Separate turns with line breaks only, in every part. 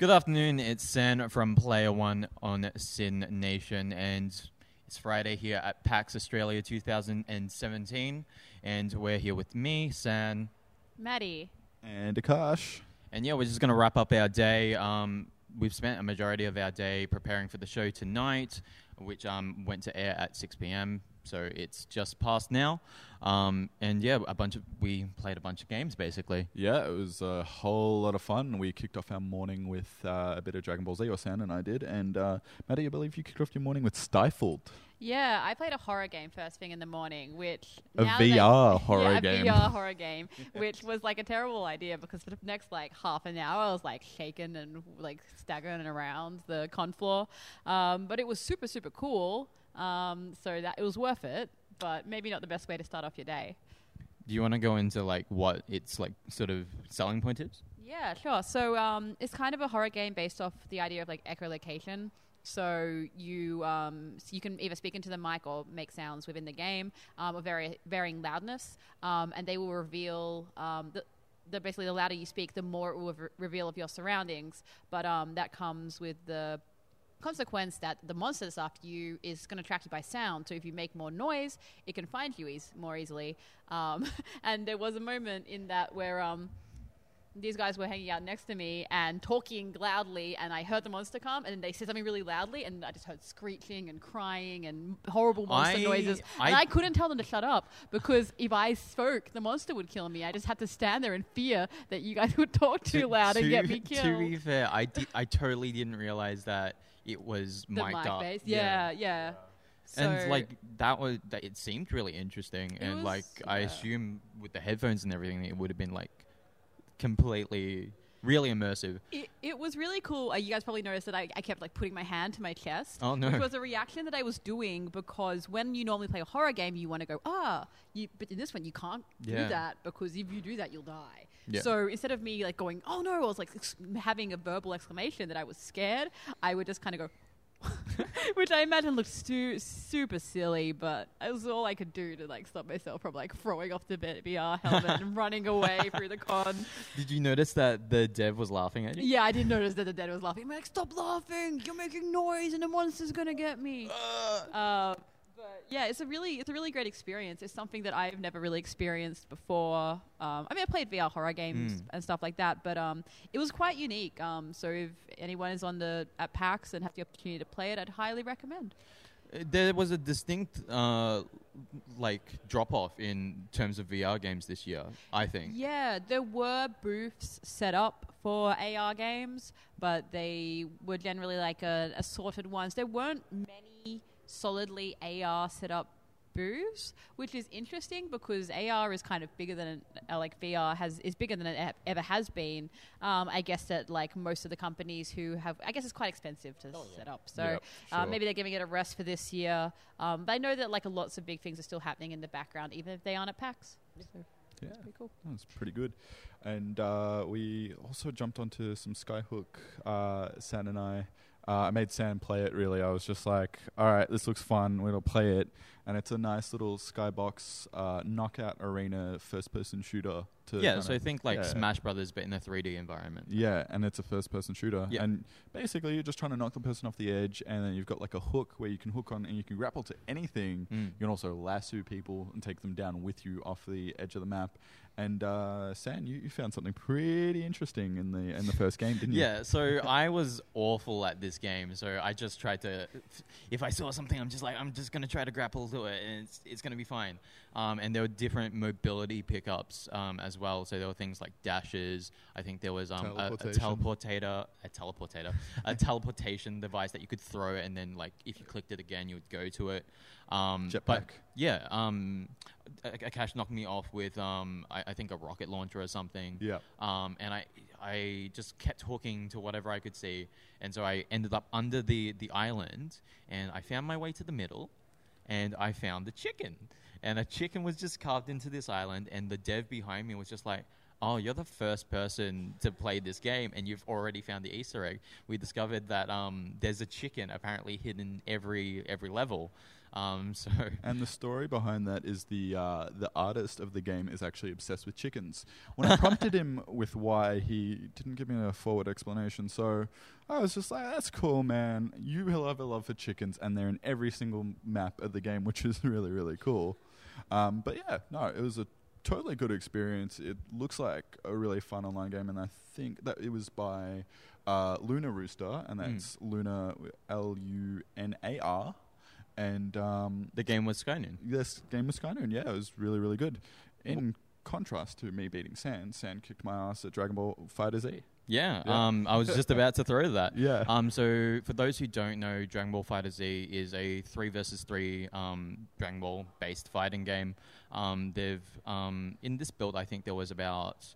Good afternoon. It's San from Player One on SYN Nation, and it's Friday here at PAX Australia 2017, and we're here with me, San,
Maddy.
And Aakash.
and yeah, we're just going to wrap up our day. Um, we've spent a majority of our day preparing for the show tonight, which um, went to air at 6 p.m. So it's just past now, um, and yeah, a bunch of we played a bunch of games basically.
Yeah, it was a whole lot of fun. We kicked off our morning with uh, a bit of Dragon Ball Z, or San and I did. And uh, Maddy, I believe you kicked off your morning with Stifled.
Yeah, I played a horror game first thing in the morning, which
A
now they-
VR horror
yeah, a
game.
VR horror game, which was like a terrible idea because for the next like half an hour I was like shaking and like staggering around the con floor. Um, but it was super super cool. Um, so that it was worth it, but maybe not the best way to start off your day.
Do you want to go into like what its like sort of selling point is?
Yeah, sure. So um, it's kind of a horror game based off the idea of like echolocation. So you um, so you can either speak into the mic or make sounds within the game um, of very varying loudness, um, and they will reveal um, the. The, basically, the louder you speak, the more it will re- reveal of your surroundings. But um, that comes with the consequence that the monster that's after you is going to track you by sound. So if you make more noise, it can find you eas- more easily. Um, and there was a moment in that where um, these guys were hanging out next to me and talking loudly, and I heard the monster come, and they said something really loudly, and I just heard screeching and crying and horrible monster
I-
noises.
I-
and I couldn't tell them to shut up because if I spoke, the monster would kill me. I just had to stand there in fear that you guys would talk too loud and get me killed.
To be fair, I, di- I totally didn't realize that it was
the
mic'd
mic
up.
base. Yeah, yeah.
and
So-
like that was that it seemed really interesting, and
was-
like I assume with the headphones and everything, it would have been like completely really immersive.
It, it was really cool. Uh, you guys probably noticed that I, I kept like putting my hand to my chest.
Oh, no.
Which was a reaction that I was doing because when you normally play a horror game, you want to go ah, you, but in this one you can't
Yeah.
do that because if you do that, you'll die.
Yeah.
So instead of me like going oh no, I was like ex- having a verbal exclamation that I was scared. I would just kind of go. Which I imagine looked stu- super silly, but it was all I could do to like stop myself from like throwing off the VR helmet and running away through the con.
Did you notice that the dev was laughing at you?
Yeah, I did notice that the dev was laughing. I'm like, stop laughing! You're making noise, and the monster's gonna get me. Uh, but yeah, it's a really, it's a really great experience. It's something that I've never really experienced before. Um, I mean, I played VR horror games
Mm.
and stuff like that, but um, it was quite unique. Um, so if anyone is on the at PAX and have the opportunity to play it, I'd highly recommend.
Uh, There was a distinct uh, like drop off in terms of VR games this year. I think.
Yeah, there were booths set up for AR games, but they were generally like a, assorted ones. There weren't many solidly AR set up booths, which is interesting because AR is kind of bigger than uh, like VR has is bigger than it ever has been. Um, I guess that like most of the companies who have, I guess it's quite expensive to set up. So
Yep,
uh, maybe they're giving it a rest for this year. Um, but I know that like lots of big things are still happening in the background, even if they aren't at PAX. So
Yeah,
it's pretty cool.
That's pretty good. And uh, we also jumped onto some Skyhook. Uh, San and I. Uh, I made Sam play it. Really, I was just like, "All right, this looks fun. We'll play it." And it's a nice little skybox uh, knockout arena first-person shooter. To
Yeah, so I think like
yeah.
Smash Brothers, but in a 3D environment.
Yeah, and it's a first person shooter.
Yeah.
And basically, you're just trying to knock the person off the edge, and then you've got like a hook where you can hook on and you can grapple to anything.
Mm.
You can also lasso people and take them down with you off the edge of the map. And uh, San, you, you found something pretty interesting in the in the first game, didn't you?
Yeah, so I was awful at this game. So I just tried to, if I saw something, I'm just like, I'm just gonna try to grapple to it, and it's it's gonna be fine. Um, and there were different mobility pickups um, as well. So there were things like dashes. I think there was um, a, a teleportator, a teleportator, a teleportation device that you could throw, and then like if you clicked it again, you would go to it. Um, but
Jetpack.
yeah, um, A- Aakash knocked me off with um, I, I think a rocket launcher or something.
Yeah.
Um, and I I just kept talking to whatever I could see, and so I ended up under the the island, and I found my way to the middle, and I found the chicken, and a chicken was just carved into this island, and the dev behind me was just like. "Oh, you're the first person to play this game, and you've already found the Easter egg." We discovered that um, there's a chicken apparently hidden every every level. Um, so
And the story behind that is the uh, the artist of the game is actually obsessed with chickens. When I prompted him with why, he didn't give me a forward explanation. So I was just like, "That's cool, man. You will have a love for chickens, and they're in every single map of the game, which is really really cool." Um, but yeah, no, it was a totally good experience. It looks like a really fun online game, and I think that it was by uh, Lunar Rooster, and
Mm.
that's Luna L U N A R. And um,
the game was Skynoon.
this game was Skynoon. Yeah, it was really, really good. In contrast to me beating San, San kicked my ass at Dragon Ball Fighter Z.
Yeah,
Yeah.
Um, I was just about to throw that.
Yeah.
Um, so for those who don't know, Dragon Ball Fighter Z is a three versus three um, Dragon Ball based fighting game. Um, they've um, in this build, I think there was about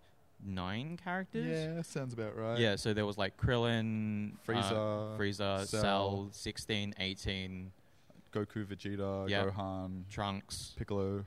nine characters.
yeah, sounds about right.
Yeah, so there was like Krillin,
Frieza,
uh, Frieza,
Cell.
Cell, 16, 18,
Goku, Vegeta,
Yeah.
Gohan,
Trunks.
Piccolo.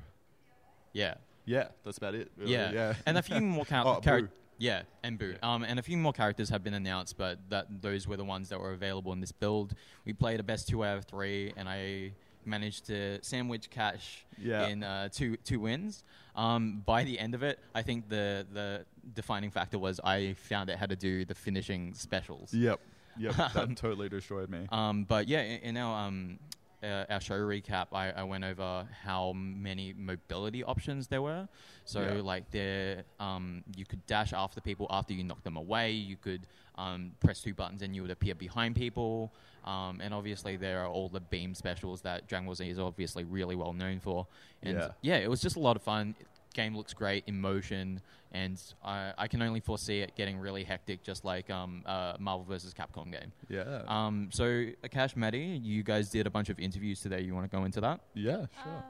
Yeah,
Yeah, that's about it. really.
yeah,
yeah.
and a few more
Oh,
charac-
Boo.
Yeah, and Boo. Um, and a few more characters have been announced, but that those were the ones that were available in this build. We played a best two out of three, and I managed to sandwich cash
Yeah.
in uh, two two wins. Um, by the end of it, I think the the defining factor was I found out how to do the finishing specials.
Yep. Yep.
Um,
that totally destroyed me.
Um, but yeah, in, in our um, uh, our show recap, I, I went over how many mobility options there were. So
Yeah.
like there, um, you could dash after people after you knock them away. You could um, press two buttons and you would appear behind people. Um, and obviously there are all the beam specials that Dragon Ball Z is obviously really well known for. And
Yeah.
yeah, it was just a lot of fun. Game looks great in motion, and I, I can only foresee it getting really hectic, just like um, uh, Marvel vs. Capcom game.
yeah.
Um, so, Aakash, Maddy, you guys did a bunch of interviews today. You want to go into that?
yeah, sure.
Um,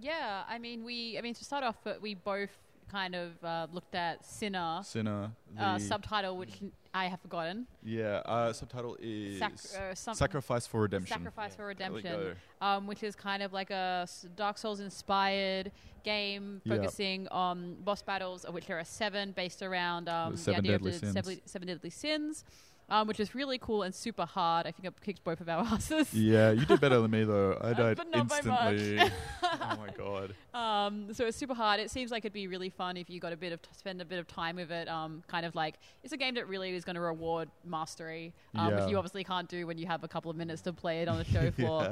yeah, I mean, we. I mean, to start off, we both kind of uh, looked at Sinner
Sinner. The,
uh, subtitle, which I have forgotten.
yeah. Uh, subtitle is
Sac- uh, some-
Sacrifice for Redemption.
Sacrifice for Redemption, um, which is kind of like a Dark Souls inspired game
Yeah.
focusing on boss battles, of which there are seven, based around um,
seven
idea
deadly
of the
sins.
seven, seven deadly sins, um, which is really cool and super hard. I think I kicked both of our asses.
Yeah, you did better than me though. I
Uh,
died
but not by much.
instantly. oh my god.
Um, so it's super hard. It seems like it'd be really fun if you got a bit of t- spend a bit of time with it. Um, kind of like it's a game that really is going to reward mastery, um,
Yeah.
which you obviously can't do when you have a couple of minutes to play it on the show floor.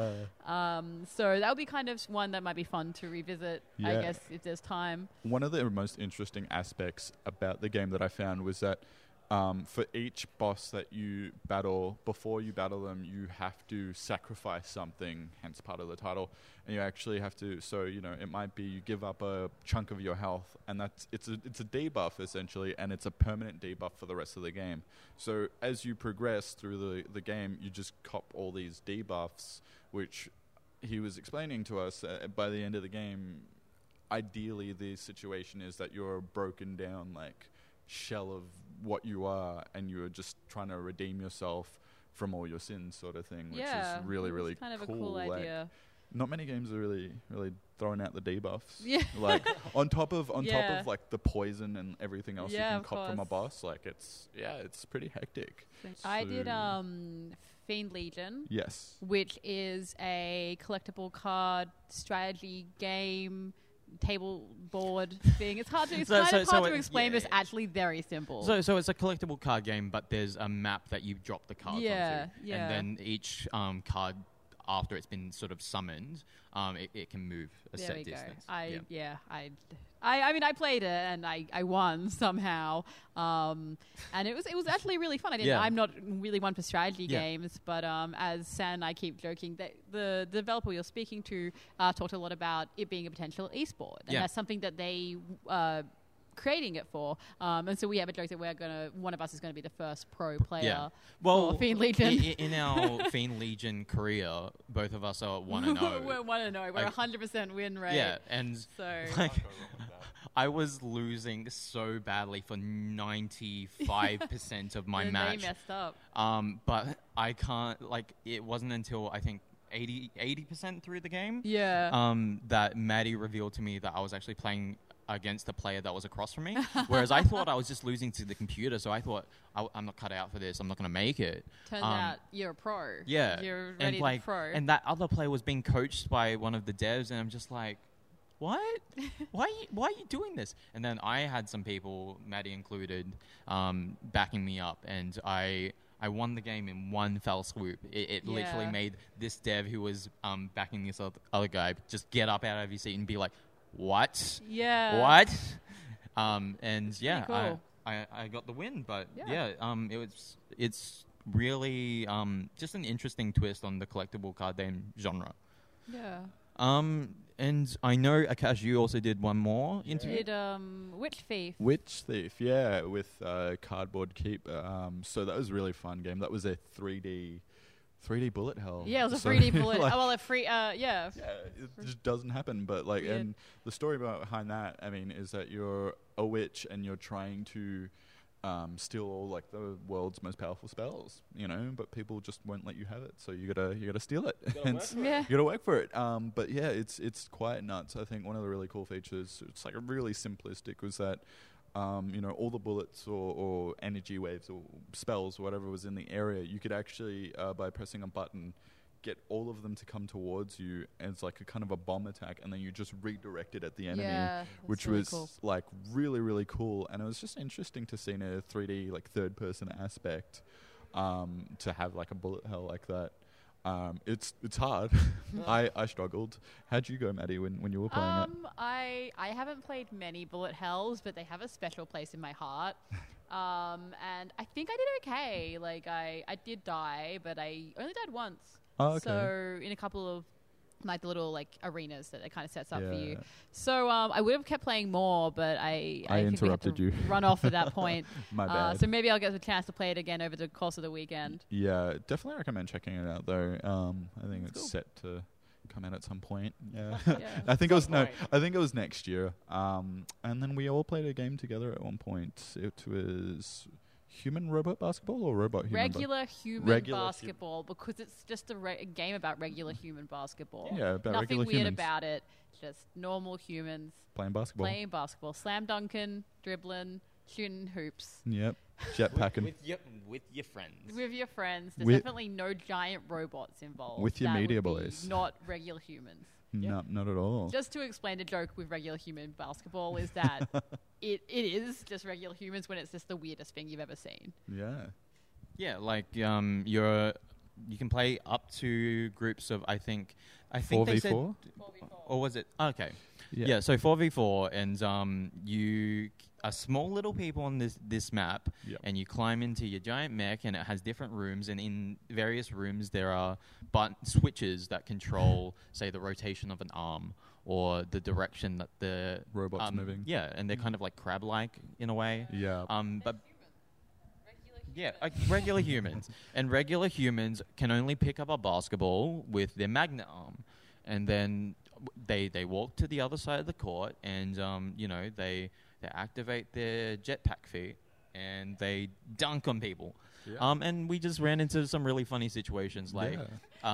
Yeah.
Um, so that would be kind of one that might be fun to revisit. I
Yeah.
guess if there's time.
One of the most interesting aspects about the game that I found was that um, for each boss that you battle, before you battle them, you have to sacrifice something, hence part of the title. And you actually have to, so, you know, it might be you give up a chunk of your health, and that's, it's a, it's a debuff essentially, and it's a permanent debuff for the rest of the game. So as you progress through the, the game, you just cop all these debuffs, which he was explaining to us uh, by the end of the game ideally the situation is that you're a broken down like shell of what you are and you're just trying to redeem yourself from all your sins sort of thing which
yeah,
is really really
kind of
cool
a cool
like,
idea.
not many games are really really throwing out the debuffs
Yeah.
like on top of on top of like the poison and everything else
Yeah,
you can cop from a boss like it's yeah it's pretty hectic
I did um, Fiend Legion.
yes
which is a collectible card strategy game table board thing. It's hard to it's
So-
kind
so-
of
so
hard to
it-
explain, but it's actually very simple.
So, so it's a collectible card game, but there's a map that you drop the cards
Yeah,
onto,
yeah.
and then each um, card, after it's been sort of summoned, um, it, it can move a
there
set
we go.
distance.
I
yeah.
yeah, I, I I mean I played it and I, I won somehow. Um, and it was it was actually really fun. I didn't
Yeah.
I'm not really one for strategy
Yeah.
games, but um, as San and I keep joking, that the developer you're speaking to uh, talked a lot about it being a potential esport, and
Yeah.
that's something that they uh, creating it for. Um, and so we have a joke that we're gonna one of us is gonna be the first pro player.
Yeah. Well,
for Fiend Legion.
i- i- in our Fiend Legion career, both of us are one and
we're
zero.
one and zero. We're
Like-
100 percent win rate.
Yeah, and
So
like, I was losing so badly for ninety five percent of my
and
match.
they messed up.
Um, but I can't like it wasn't until I think 80 percent through the game
Yeah.
um, that Maddy revealed to me that I was actually playing against the player that was across from me. Whereas I thought I was just losing to the computer, so I thought I, am not cut out for this. I'm not going to make it.
Turns
Um,
out you're a pro.
Yeah,
You're
and
ready
like,
to pro.
and that other player was being coached by one of the devs, and I'm just like, what? why? Are you, why are you doing this? And then I had some people, Maddy included, um, backing me up, and I. I won the game in one fell swoop. It, it literally made this dev who was um, backing this other guy just get up out of his seat and be like, "What?
yeah.
what?" Um, and yeah,
cool.
I, I, I got the win. But
Yeah.
yeah, um, it was it's really um, just an interesting twist on the collectible card game genre.
Yeah.
Um, and I know Aakash, you also did one more interview.
Did um Witch Thief?
Witch Thief, yeah, with uh, Cardboard Keep. Um, so that was a really fun game. That was a 3D, 3D bullet hell.
Yeah, it was a
So,
3D bullet.
like,
oh, well, a free. Uh, yeah.
yeah, it just doesn't happen. But like,
Weird.
and the story behind that, I mean, is that you're a witch and you're trying to um, steal all like the world's most powerful spells, you know. But people just won't let you have it, so you gotta you gotta steal it. And s-
Yeah.
you gotta work for it. Um, but yeah, it's it's quite nuts. I think one of the really cool features, it's like a really simplistic, was that um, you know all the bullets or, or energy waves or spells, or whatever was in the area, you could actually uh, by pressing a button. Get all of them to come towards you as like a kind of a bomb attack, and then you just redirect it at the enemy,
Yeah.
which
really
was
cool.
like really really cool. And it was just interesting to see in a 3D like third person aspect um, to have like a bullet hell like that. Um, it's it's hard. I, I struggled. How'd you go, Maddy, when, when you were playing it?
Um, I I haven't played many bullet hells, but they have a special place in my heart. Um, and I think I did okay. Like I I did die, but I only died once.
Oh, okay.
So in a couple of like the little like arenas that it kind of sets up for you. So um, I would have kept playing more, but I
I
think we had to
interrupted you.
Run off at that point.
My
Uh,
bad.
so maybe I'll get the chance to play it again over the course of the weekend.
yeah, definitely recommend checking it out though. Um, I think
That's
it's
cool.
set to come out at some point. Yeah.
Yeah.
I think it was
Some
no. I think it was next year. Um, and then we all played a game together at one point. It was human robot basketball or robot human. ba-
regular human
Regular hu-
basketball because it's just a, re- a game about regular human basketball.
yeah, about
Nothing
regular
weird
humans
about it. Just normal humans
playing basketball.
playing basketball, slam dunking, dribbling, shooting hoops
Yep,
with,
jetpacking.
with your with your friends.
with your friends. There's
With-
definitely no giant robots involved.
With your
That
media
be
boys.
Not regular humans.
No, not at all.
Just to explain the joke with regular human basketball is that it, it is just regular humans when it's just the weirdest thing you've ever seen.
yeah.
Yeah, like um, you're you can play up to groups of I think I think
Four
they
v
said
four.
or was it okay? Yeah, so four v four, and um, you are small little people on this this map,
Yep.
and you climb into your giant mech, and it has different rooms, and in various rooms there are but switches that control, say, the rotation of an arm or the direction that the
Robots
um,
moving.
Yeah, and they're kind of like crab-like in a way.
Yeah.
Um, but yeah, like regular humans. And regular humans can only pick up a basketball with their magnet arm. And then w- they, they walk to the other side of the court and, um, you know, they, they activate their jetpack feet and they dunk on people.
Yeah.
Um, and we just ran into some really funny situations. Like,
Yeah.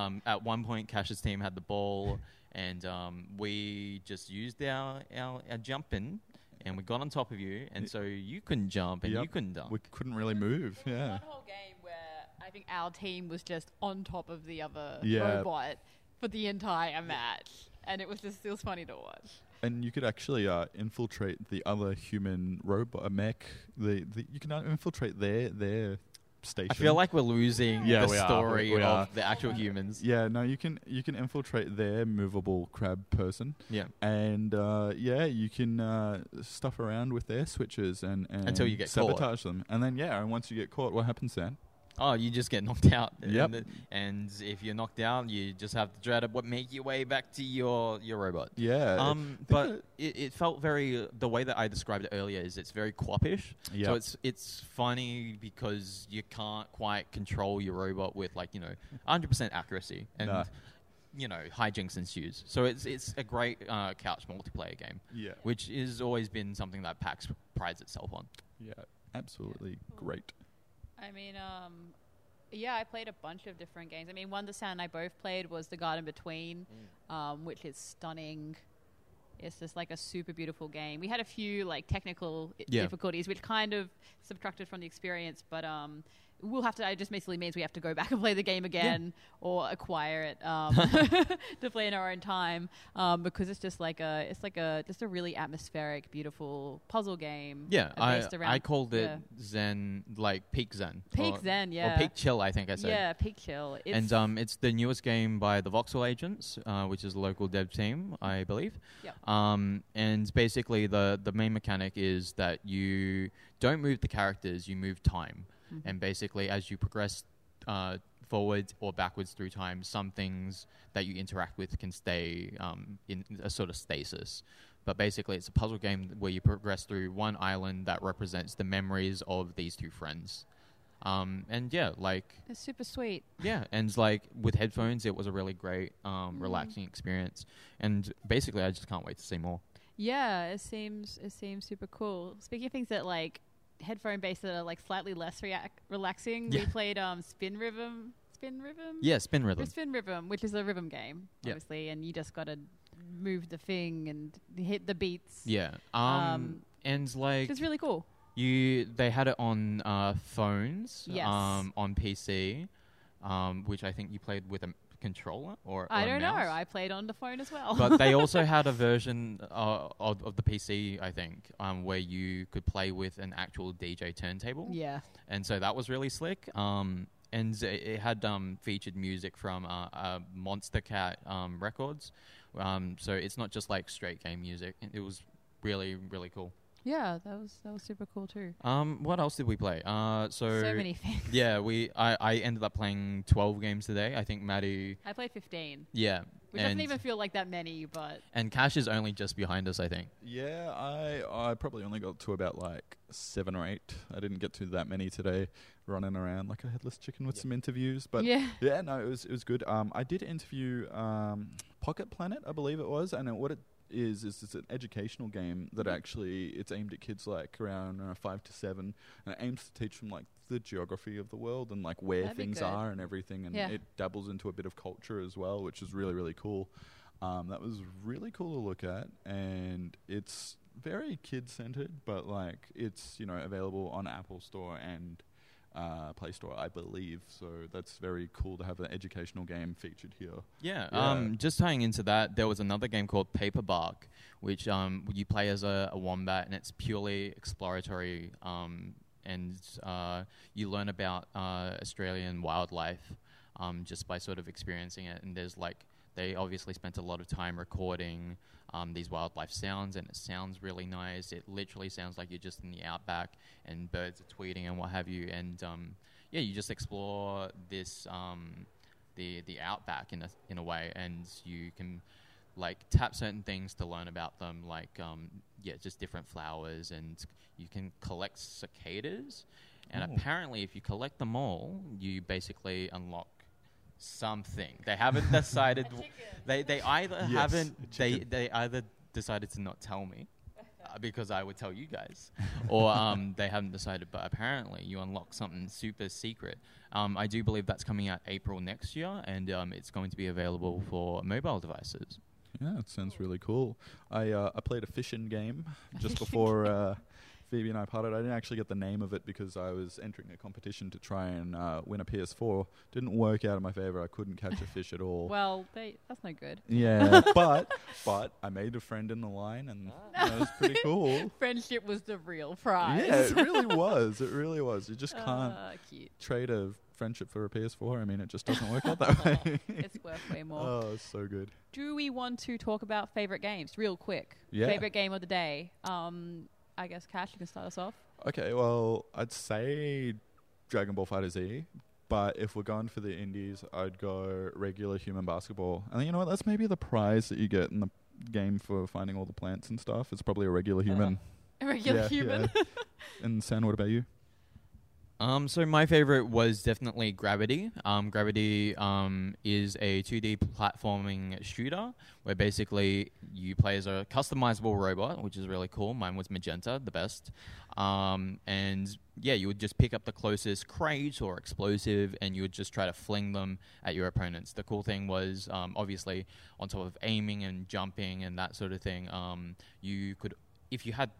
um, at one point, Cash's team had the ball, and um, we just used our, our, our jumping, and we got on top of you, and
Y-
so you couldn't jump and you couldn't dunk.
we couldn't really move. Yeah.
One whole game where I think our team was just on top of the other
Yeah.
robot for the entire match. And it was just, it was funny to watch.
And you could actually uh, infiltrate the other human robot a mech. The, the you can uh, infiltrate their their station.
I feel like we're losing
Yeah,
the
we
story
We- we
of
are.
the actual humans.
Yeah, no, you can you can infiltrate their movable crab person,
Yeah.
and uh, yeah, you can uh, stuff around with their switches and, and
Until you get caught.
sabotage them, and then yeah, and once you get caught, what happens then?
Oh, you just get knocked out.
Yep.
And, and if you're knocked out, you just have to try to what make your way back to your your robot.
Yeah,
Um, but it, it felt very the way that I described it earlier is it's very QWOPish. So it's it's funny because you can't quite control your robot with like you know 100% accuracy and
No.
you know hijinks ensues. So it's it's a great uh, couch multiplayer game,
yeah,
which has always been something that PAX prides itself on.
yeah, absolutely great.
I mean, um, yeah, I played a bunch of different games. I mean, one that Sam and I both played was The Garden Between, um, which is stunning. It's just like a super beautiful game. We had a few like technical
Yeah.
difficulties, which kind of subtracted from the experience, but um, we'll have to. It just basically means we have to go back and play the game again or acquire it um, to play in our own time um, because it's just like a it's like a just a really atmospheric, beautiful puzzle game.
Yeah, I I called it
yeah.
Zen, like peak Zen,
Peak
or,
Zen, yeah.
or peak chill. I think I said.
Yeah, peak chill. It's,
and um, it's the newest game by the Voxel Agents, uh, which is a local dev team, I believe.
Yep.
Um, and basically, the the main mechanic is that you don't move the characters, you move time.
Mhm.
And basically, as you progress uh, forwards or backwards through time, some things that you interact with can stay um, in a sort of stasis. But basically, it's a puzzle game where you progress through one island that represents the memories of these two friends. Um, and yeah, like
it's super sweet.
yeah, and like with headphones, it was a really great, um,
Mm.
relaxing experience. And basically, I just can't wait to see more.
Yeah, it seems it seems super cool. Speaking of things that like headphone bass that are like slightly less reac- relaxing, we played um Spin Rhythm, Spin Rhythm,
Yeah, spin rhythm.
Or Spin Rhythm, which is a rhythm game,
Yeah.
obviously, and you just got to move the thing and hit the beats.
Yeah. Um,
Um,
and like
it's really cool.
you, they had it on uh, phones.
Yes.
Um, on PC, um, which I think you played with a controller or. or
don't know.
mouse.
I played on the phone as well.
but they also had a version uh, of, of the PC, I think, um, where you could play with an actual DJ turntable.
yeah,
and so that was really slick. Um, and it, it had um, featured music from uh, uh, Monstercat um, records. Um, so it's not just like straight game music. It was really really cool.
Yeah, that was that was super cool too.
Um, what else did we play? Uh, so,
So many things.
yeah, we I, I ended up playing twelve games today. I think Maddy,
I played 15,
yeah,
which doesn't even feel like that many, but
and Cash is only just behind us. I think.
Yeah, I I probably only got to about like seven or eight. I didn't get to that many today, running around like a headless chicken with
Yeah.
some interviews. But
yeah,
yeah, no, it was it was good. Um, I did interview um, Pocket Planet, I believe it was, and it, what it is is it's an educational game that
Mhm.
actually it's aimed at kids like around uh, five to seven, and it aims to teach them like the geography of the world and like where
That'd
things are and everything, and
Yeah.
it dabbles into a bit of culture as well, which is really really cool. Um, that was really cool to look at, and it's very kid centered, but like it's you know available on Apple Store and uh, Play Store, I believe. So that's very cool to have an educational game featured here.
Yeah.
Yeah.
Um, just tying into that, there was another game called Paperbark, which um, you play as a, a wombat, and it's purely exploratory. Um, and uh, you learn about uh, Australian wildlife um, just by sort of experiencing it. And there's like they obviously spent a lot of time recording um, these wildlife sounds, and it sounds really nice. It literally sounds like you're just in the outback, and birds are tweeting and what have you. And um, yeah, you just explore this. Um, the the outback in a in a way, and you can like tap certain things to learn about them, like um, yeah, just different flowers, and you can collect cicadas. And
Oh.
apparently, if you collect them all, you basically unlock something. They haven't decided. they they either
Yes,
haven't they they either decided to not tell me. uh, Because I would tell you guys, or um, they haven't decided. But apparently, you unlock something super secret. Um, I do believe that's coming out April next year, and um, it's going to be available for mobile devices.
Yeah, it sounds really cool. I uh, I played a fishing game just before uh, Phoebe and I parted. I didn't actually get the name of it because I was entering a competition to try and uh, win a PS4. Didn't work out in my favor. I couldn't catch a fish at all.
well, they, that's no good.
Yeah, but but I made a friend in the line, and that was pretty cool.
Friendship was the real prize.
Yeah, it really was. It really was. You just can't
Ah, cute.
trade a friendship for a PS4. I mean, it just doesn't work out that way.
It's worth way more.
oh, it's so good.
Do we want to talk about favorite games real quick?
Yeah.
Favorite game of the day. Um, I guess Cash, you can start us off.
Okay, well, I'd say Dragon Ball Fighter Z, but if we're going for the indies, I'd go regular human basketball. And you know what? That's maybe the prize that you get in the game for finding all the plants and stuff. It's probably a regular uh-huh. human.
A regular
Yeah,
human.
yeah. and San, what about you?
Um, so my favorite was definitely Gravity. Um, Gravity um, is a 2D platforming shooter where basically you play as a customizable robot, which is really cool. Mine was magenta, the best. Um, and yeah, you would just pick up the closest crate or explosive, and you would just try to fling them at your opponents. The cool thing was, um, obviously, on top of aiming and jumping and that sort of thing, um, you could, if you had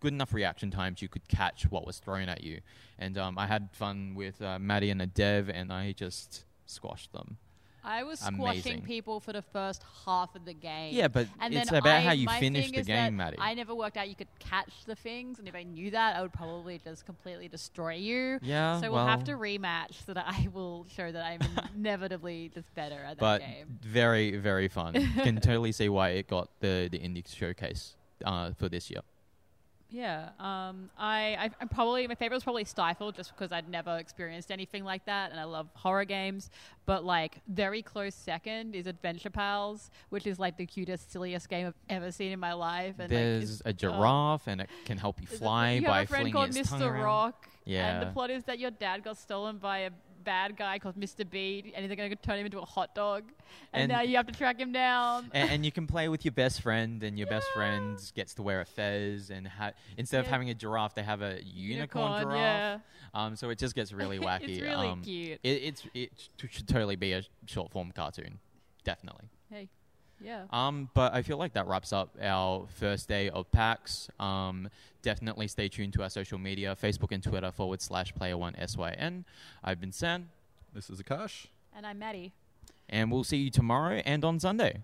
good enough reaction times, you could catch what was thrown at you. And um, I had fun with uh, Maddy and a dev, and I just squashed them.
I was
Amazing.
squashing people for the first half of the game.
Yeah, but
and
it's
then
about
I-
how you finish the game, Maddy.
I never worked out you could catch the things, and if I knew that, I would probably just completely destroy you.
yeah,
so
well,
we'll have to rematch so that I will show that I'm inevitably just better at that
but
game.
very, very fun. Can totally see why it got the the indie showcase uh, for this year.
Yeah, um, I, I I'm probably my favorite was probably Stifle, just because I'd never experienced anything like that, and I love horror games. But like very close second is Adventure Pals, which is like the cutest, silliest game I've ever seen in my life. And
There's
like,
a giraffe, and it can help you fly
you
by
have a friend
flinging
called
its tongue
Mr.
around.
Rock. And the plot is that your dad got stolen by a bad guy called Mr. B, and they're going to turn him into a hot dog. And,
And-
now you have to track him down.
and, and you can play with your best friend, and your best friend gets to wear a fez, and ha- instead of having a giraffe, they have a unicorn, giraffe.
yeah.
Um, so it just gets really wacky.
it's really
um,
cute.
It, it's it sh- should totally be a short form cartoon, definitely.
Hey, yeah.
Um, but I feel like that wraps up our first day of PAX. Um, definitely stay tuned to our social media, Facebook and Twitter forward slash player one SYN. I've been San,
This is Aakash.
And I'm Maddy.
and we'll see you tomorrow and on Sunday.